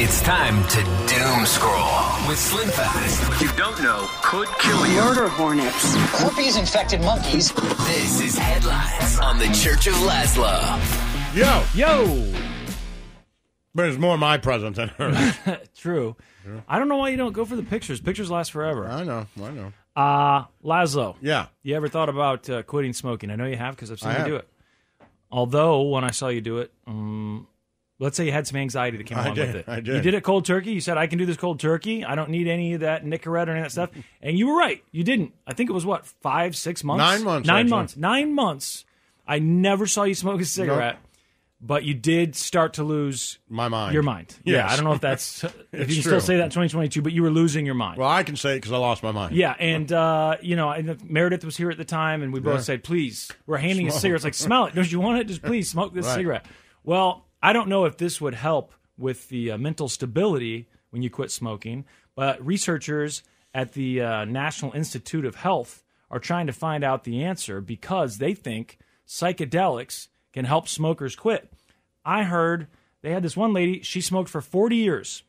It's time to doom scroll with Slim Fast. What you don't know could kill you. Murder hornets. Herpes infected monkeys. This is Headlines on the Church of Lazlo. Yo, Yo, but it's more my present than hers. true. I don't know why you don't go for the pictures. Pictures last forever. I know, I know. Uh, Lazlo, Yeah, you ever thought about uh, quitting smoking? I know you have because I've seen I you have. do it. Although when I saw you do it, um, let's say you had some anxiety that came I along did, with it. I did. You did it cold turkey. You said I can do this cold turkey. I don't need any of that Nicorette or any of that stuff. And you were right. You didn't. I think it was what five, six months, Nine months, nine actually. months, nine months. I never saw you smoke a cigarette. But you did start to lose my mind. your mind. Yeah, I don't know if that's if you can true. still say that in 2022, but you were losing your mind. Well, I can say it because I lost my mind. Yeah, and uh, you know, and Meredith was here at the time, and we both Yeah. said, "Please, we're handing you Smoke. cigarettes. Like, smell it. Don't you want it? Just please smoke this Right. cigarette." Well, I don't know if this would help with the uh, mental stability when you quit smoking, but researchers at the uh, National Institute of Health are trying to find out the answer because they think psychedelics can help smokers quit. I heard they had this one lady; she smoked for 40 years.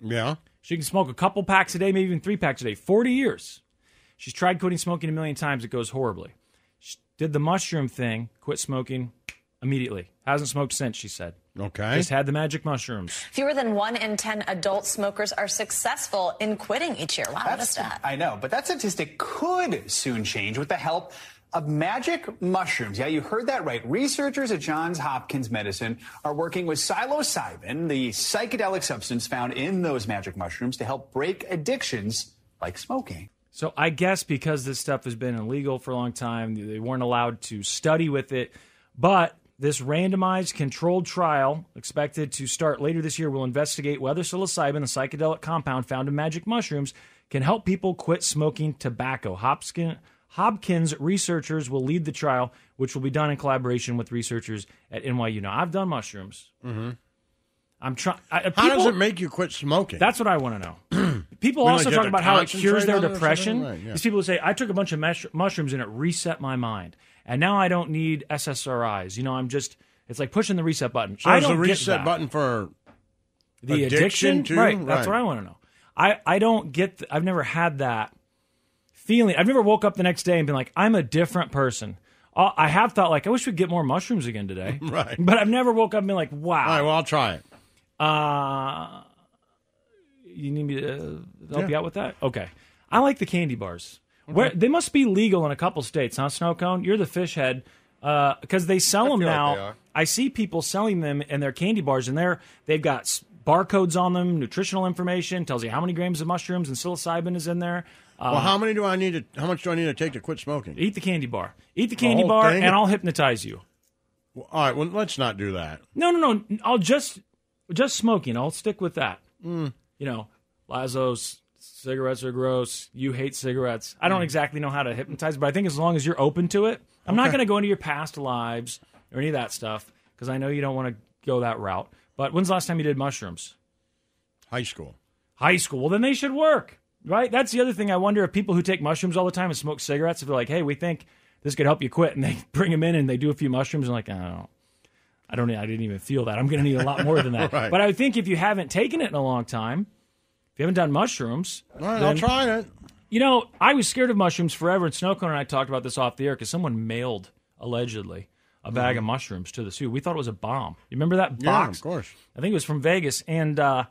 Yeah. She can smoke a couple packs a day, maybe even three packs a day. 40 years. She's tried quitting smoking a million times. It goes horribly. She did the mushroom thing, quit smoking immediately. Hasn't smoked since, she said. Okay. Just had the magic mushrooms. Fewer than one in 10 adult smokers are successful in quitting each year. Wow, what a stat. I know, but that statistic could soon change with the help of magic mushrooms. Yeah, you heard that right. Researchers at Johns Hopkins Medicine are working with psilocybin, the psychedelic substance found in those magic mushrooms, to help break addictions like smoking. So I guess because this stuff has been illegal for a long time, they weren't allowed to study with it. But this randomized controlled trial, expected to start later this year, will investigate whether psilocybin, the psychedelic compound found in magic mushrooms, can help people quit smoking tobacco. Hopkins, Hopkins researchers will lead the trial, which will be done in collaboration with researchers at NYU. Now, I've done mushrooms. Mm-hmm. I'm trying. How does it make you quit smoking? That's what I want to know. People also talk about how it cures their on it or something? depression. Right, yeah. These people who say, I took a bunch of mush- mushrooms and it reset my mind. And now I don't need SSRIs. You know, I'm just, it's like pushing the reset button. So I don't get reset button for the addiction, addiction, too? right? That's what I want to know. I, I don't get. th- I've never had that feeling. I've never woke up the next day and been like, I'm a different person. Uh, I have thought like, I wish we'd get more mushrooms again today. Right. But I've never woke up and been like, wow. All right, well, I'll try it. Uh, you need me to uh, help Yeah. you out with that? Okay. I like the candy bars. Where they must be legal in a couple states, huh? Snow cone, you're the fish head because they sell them like now. are. I see people selling them in their candy bars, and they're they've got barcodes on them, nutritional information, tells you how many grams of mushrooms and psilocybin is in there. Uh, well, how many do I need to? How much do I need to take to quit smoking? Eat the candy bar. Eat the The candy whole bar, thing? and I'll hypnotize you. Well, all right, well, let's not do that. No, no, no. I'll just just smoking. I'll stick with that. Mm. You know, Lazlo's cigarettes are gross. You hate cigarettes. I don't hmm. exactly know how to hypnotize, but I think as long as you're open to it, I'm not going to go into your past lives or any of that stuff because I know you don't want to go that route. But when's the last time you did mushrooms? High school. High school. Well, then they should work, right? That's the other thing. I wonder if people who take mushrooms all the time and smoke cigarettes, if they're like, hey, we think this could help you quit, and they bring them in and they do a few mushrooms and like, I don't know. I don't. I didn't even feel that. I'm going to need a lot more than that. Right. But I think if you haven't taken it in a long time, you haven't done mushrooms, All right, then- I'll try it. You know, I was scared of mushrooms forever, and Snowcone and I talked about this off the air because someone mailed allegedly a bag of mushrooms to the studio. We thought it was a bomb. You remember that Yeah, box? of course. I think it was from Vegas, and uh,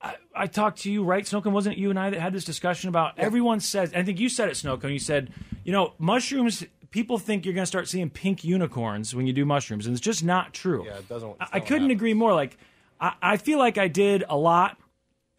I, I talked to you, right, Snowcone? Wasn't it you and I that had this discussion about? Everyone says, I think you said it, Snowcone. You said, you know, mushrooms. People think you're going to start seeing pink unicorns when you do mushrooms, and it's just not true. Yeah, it doesn't. I, I couldn't agree more. Like, I, I feel like I did a lot.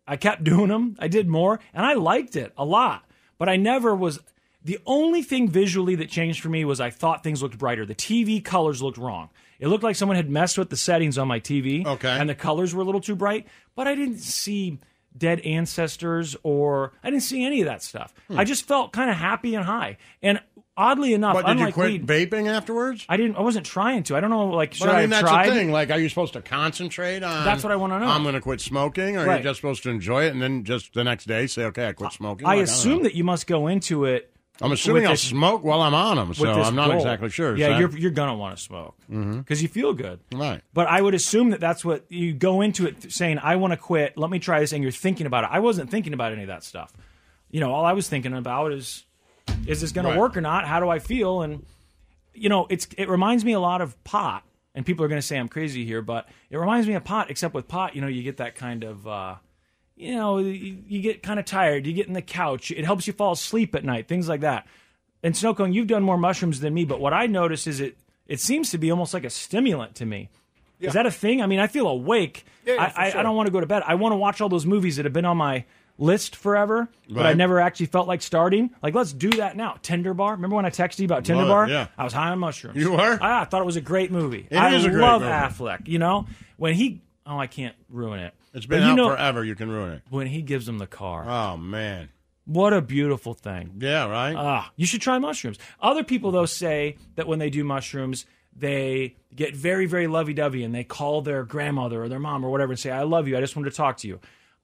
I kept doing them. I did more, and I liked it a lot. But I never was. The only thing visually that changed for me was I thought things looked brighter. The TV colors looked wrong. It looked like someone had messed with the settings on my TV. Okay. And the colors were a little too bright. But I didn't see dead ancestors or I didn't see any of that stuff. Hmm. I just felt kind of happy and high. And oddly enough, But did you quit weed, vaping afterwards? I didn't. I wasn't trying to. I don't know. Like, should But I I, mean, have that's tried? the thing. Like, are you supposed to concentrate on? That's what I wanna know. I'm going to quit smoking, or are Right. you just supposed to enjoy it and then just the next day say, "Okay, I quit smoking"? I Like, assume know. that you must go into it. I'm assuming I'll this- smoke while I'm on them, so I'm not goal. exactly sure. Yeah, So- you're you're gonna want to smoke because Mhm. you feel good. Right. But I would assume that that's what you go into it saying. I want to quit. Let me try this, and you're thinking about it. I wasn't thinking about any of that stuff. You know, all I was thinking about is, is this going Right. to work or not? How do I feel? And you know, it's it reminds me a lot of pot. And people are going to say I'm crazy here, but it reminds me of pot. Except with pot, you know, you get that kind of. Uh, you know, you, you get kind of tired. You get in the couch. It helps you fall asleep at night. Things like that. And Snowcone, you've done more mushrooms than me, but what I notice is it it seems to be almost like a stimulant to me. Is that a thing? I mean, I feel awake. Yeah, yeah, I, sure. I don't want to go to bed. I want to watch all those movies that have been on my list forever, but I never actually felt like starting. Like, let's do that now. Tender Bar. Remember when I texted you about Tender Bar? yeah. I was high on mushrooms. You were? I, I thought it was a great movie. It I is a great love movie. Affleck. You know when he. Oh, I can't ruin it. It's been you out know, forever. You can ruin it. when he gives him the car. Oh man. What a beautiful thing. Yeah. Right. Ah, you should try mushrooms. Other people though say that when they do mushrooms, they get very, very lovey-dovey and they call their grandmother or their mom or whatever and say, "I love you. I just wanted to talk to you."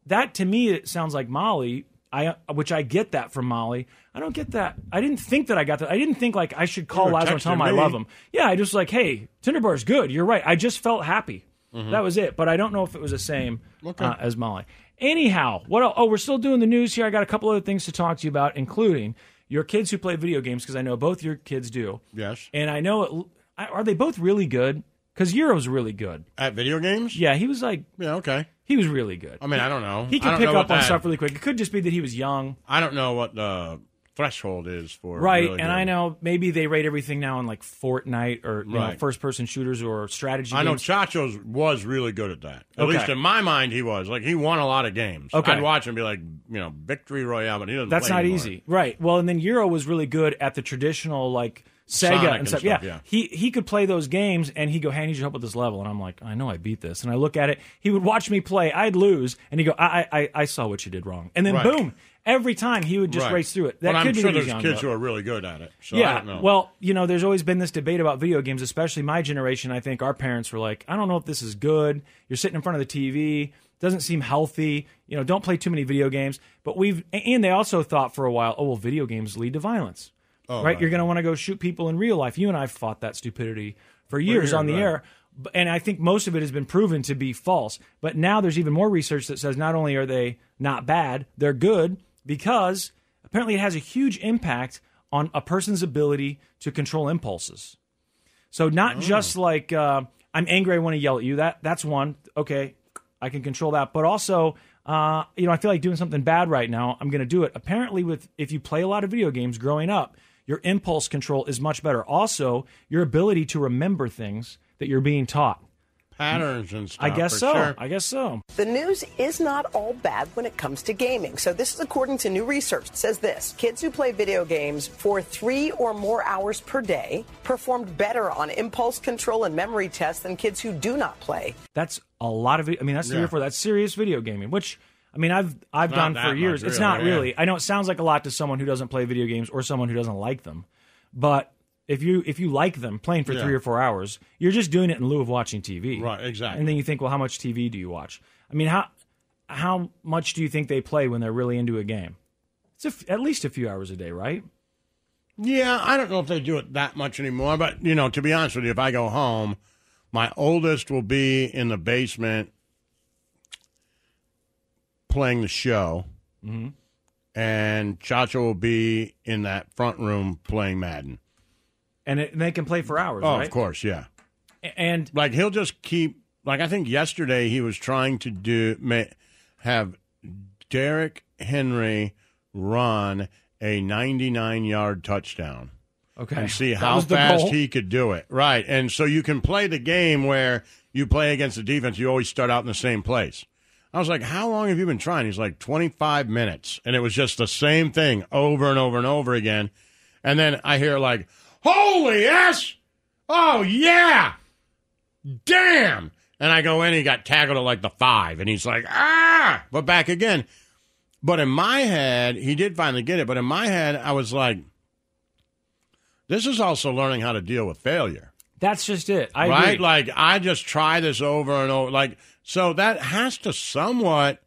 That to me it sounds like Molly. I which I get that from Molly. I don't get that. I didn't think that I got that. I didn't think like I should call Lazlo and tell him I love him. Yeah, I just like, hey, Tender Bar is good. You're right. I just felt happy. Mhm. That was it. But I don't know if it was the same Okay. uh, as Molly. Anyhow, what? el- Oh, we're still doing the news here. I got a couple other things to talk to you about, including your kids who play video games, because I know both your kids do. Yes. And I know it, are they both really good? Because Euro's really good. At video games? Yeah, he was like, Yeah. Okay. he was really good. I mean, I don't know. He could pick up on that- stuff really quick. It could just be that he was young. I don't know what the threshold is for Right, really and good. I know maybe they rate everything now in like Fortnite or you know, first-person shooters or strategy. I know games. Chacho's was really good at that. At Okay. least in my mind, he was. Like he won a lot of games. Okay. I'd watch him be like, you know, victory royale, but he doesn't. That's not anymore. easy, right? Well, and then Euro was really good at the traditional like Sega Sonic and and stuff. stuff, yeah. yeah. he he could play those games, and he'd go, "Hey, I need your help with this level," and I'm like, "I know I beat this," and I look at it. He would watch me play. I'd lose, and he'd go, "I I I- I saw what you did wrong," and then Right. boom, every time he would just Right. race through it. That but could I'm sure there's young, kids though. who are really good at it. So I yeah. don't know. Well, you know, there's always been this debate about video games, especially my generation. I think our parents were like, I don't know if this is good. You're sitting in front of the TV. Doesn't seem healthy. You know, don't play too many video games. But we've, and they also thought for a while, oh, well, video games lead to violence. Oh, right? right. You're going to want to go shoot people in real life. You and I fought that stupidity for years on the right. air. And I think most of it has been proven to be false. But now there's even more research that says not only are they not bad, they're good because apparently it has a huge impact on a person's ability to control impulses. So not Oh. just like uh, I'm angry, I want to yell at you. That that's one. Okay, I can control that. But also, uh, you know, I feel like doing something bad right now. I'm going to do it. Apparently, with if you play a lot of video games growing up, your impulse control is much better. Also, your ability to remember things that you're being taught. Patterns and stuff. I guess for so. sure. I guess so. The news is not all bad when it comes to gaming. So, this is according to new research. It says this kids who play video games for three or more hours per day performed better on impulse control and memory tests than kids who do not play. That's a lot of. I mean, that's the Yeah. year for that's serious video gaming, which I mean, I've I've done for years. much, it's really, not yeah. really. I know it sounds like a lot to someone who doesn't play video games or someone who doesn't like them, but if you if you like them playing for Yeah. three or four hours, you're just doing it in lieu of watching TV. Right, exactly. And then you think, well, how much TV do you watch? I mean, how how much do you think they play when they're really into a game? It's a f at least a few hours a day, right? Yeah, I don't know if they do it that much anymore, but you know, to be honest with you, if I go home, my oldest will be in the basement playing the show, Mhm. and Chacho will be in that front room playing Madden. and, it, and they can play for hours. Oh, right? of course, yeah. And like he'll just keep like I think yesterday he was trying to do ma- have Derrick Henry run a 99 yard touchdown. Okay. And see how fast goal? he could do it. Right. And so you can play the game where you play against the defense, you always start out in the same place. I was like, How long have you been trying? He's like, 25 minutes. And it was just the same thing over and over and over again. And then I hear, like, Holy S! Oh, yeah! Damn! And I go in, and he got tackled at like the five. And he's like, Ah! But back again. But in my head, he did finally get it. But in my head, I was like, this is also learning how to deal with failure. That's just it. I right? agree. Like I just try this over and over. Like so that has to somewhat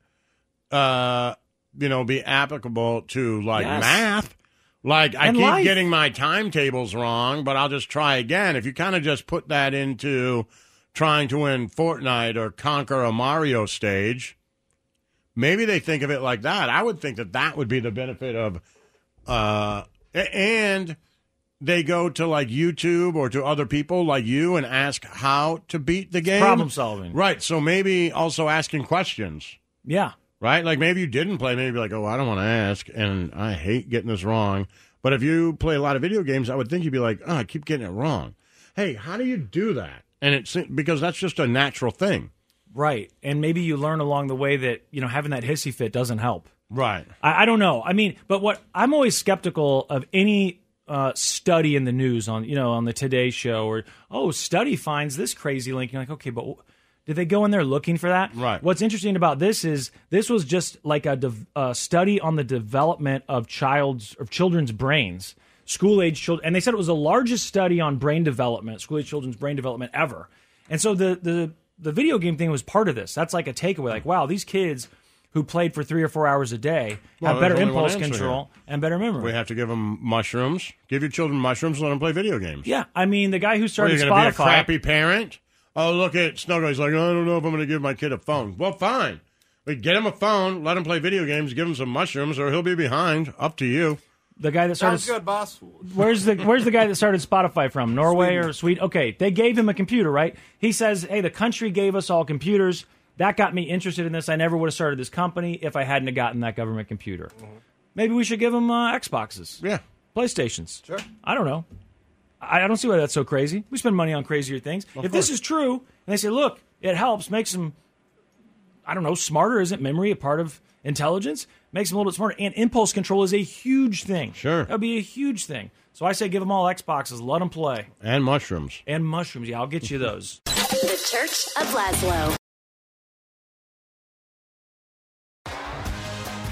uh you know be applicable to like Yes. math. Like I And keep life. getting my timetables wrong, but I'll just try again. If you kind of just put that into trying to win Fortnite or conquer a Mario stage, maybe they think of it like that. I would think that that would be the benefit of uh and they go to like YouTube or to other people like you and ask how to beat the game. problem solving. Right. So maybe also asking questions. Yeah. Right? Like maybe you didn't play, maybe like, oh, I don't want to ask and I hate getting this wrong. But if you play a lot of video games, I would think you'd be like, oh, I keep getting it wrong. Hey, how do you do that? And it's because that's just a natural thing. Right. And maybe you learn along the way that, you know, having that hissy fit doesn't help. Right. I, I don't know. I mean, but what I'm always skeptical of any uh, study in the news on, you know, on the Today Show or, oh, study finds this crazy link. You're like, okay, but w- did they go in there looking for that? Right. What's interesting about this is this was just like a, dev- a study on the development of child's of children's brains, school age children, and they said it was the largest study on brain development, school age children's brain development ever. And so the the the video game thing was part of this. That's like a takeaway. Like, wow, these kids who played for three or four hours a day Well, have better there's only one impulse answer control and better memory. We have to give them mushrooms. Give your children mushrooms and let them play video games. yeah, I mean, the guy who What, started you're going to Spotify. be a crappy parent? Oh, look at Snuggle. He's like, I don't know if I'm going to give my kid a phone. Well, fine. We get him a phone, let him play video games, give him some mushrooms, or he'll be behind. Up to you. The guy that started. Sounds good, boss. Where's the Where's the guy that started Spotify from? Norway or Sweden? Okay, they gave him a computer, right? He says, "Hey, the country gave us all computers. That got me interested in this. I never would have started this company if I hadn't have gotten that government computer. Maybe we should give them uh, Xboxes, yeah, PlayStations. Sure. I don't know. I, I don't see why that's so crazy. We spend money on crazier things. Of if this is true, and they say, look, it helps, makes them, I don't know, smarter. Isn't memory a part of intelligence? Makes them a little bit smarter. And impulse control is a huge thing. Sure. That would be a huge thing. So I say give them all Xboxes, let them play. And mushrooms. And mushrooms. Yeah, I'll get you those. The Church of Lazlo.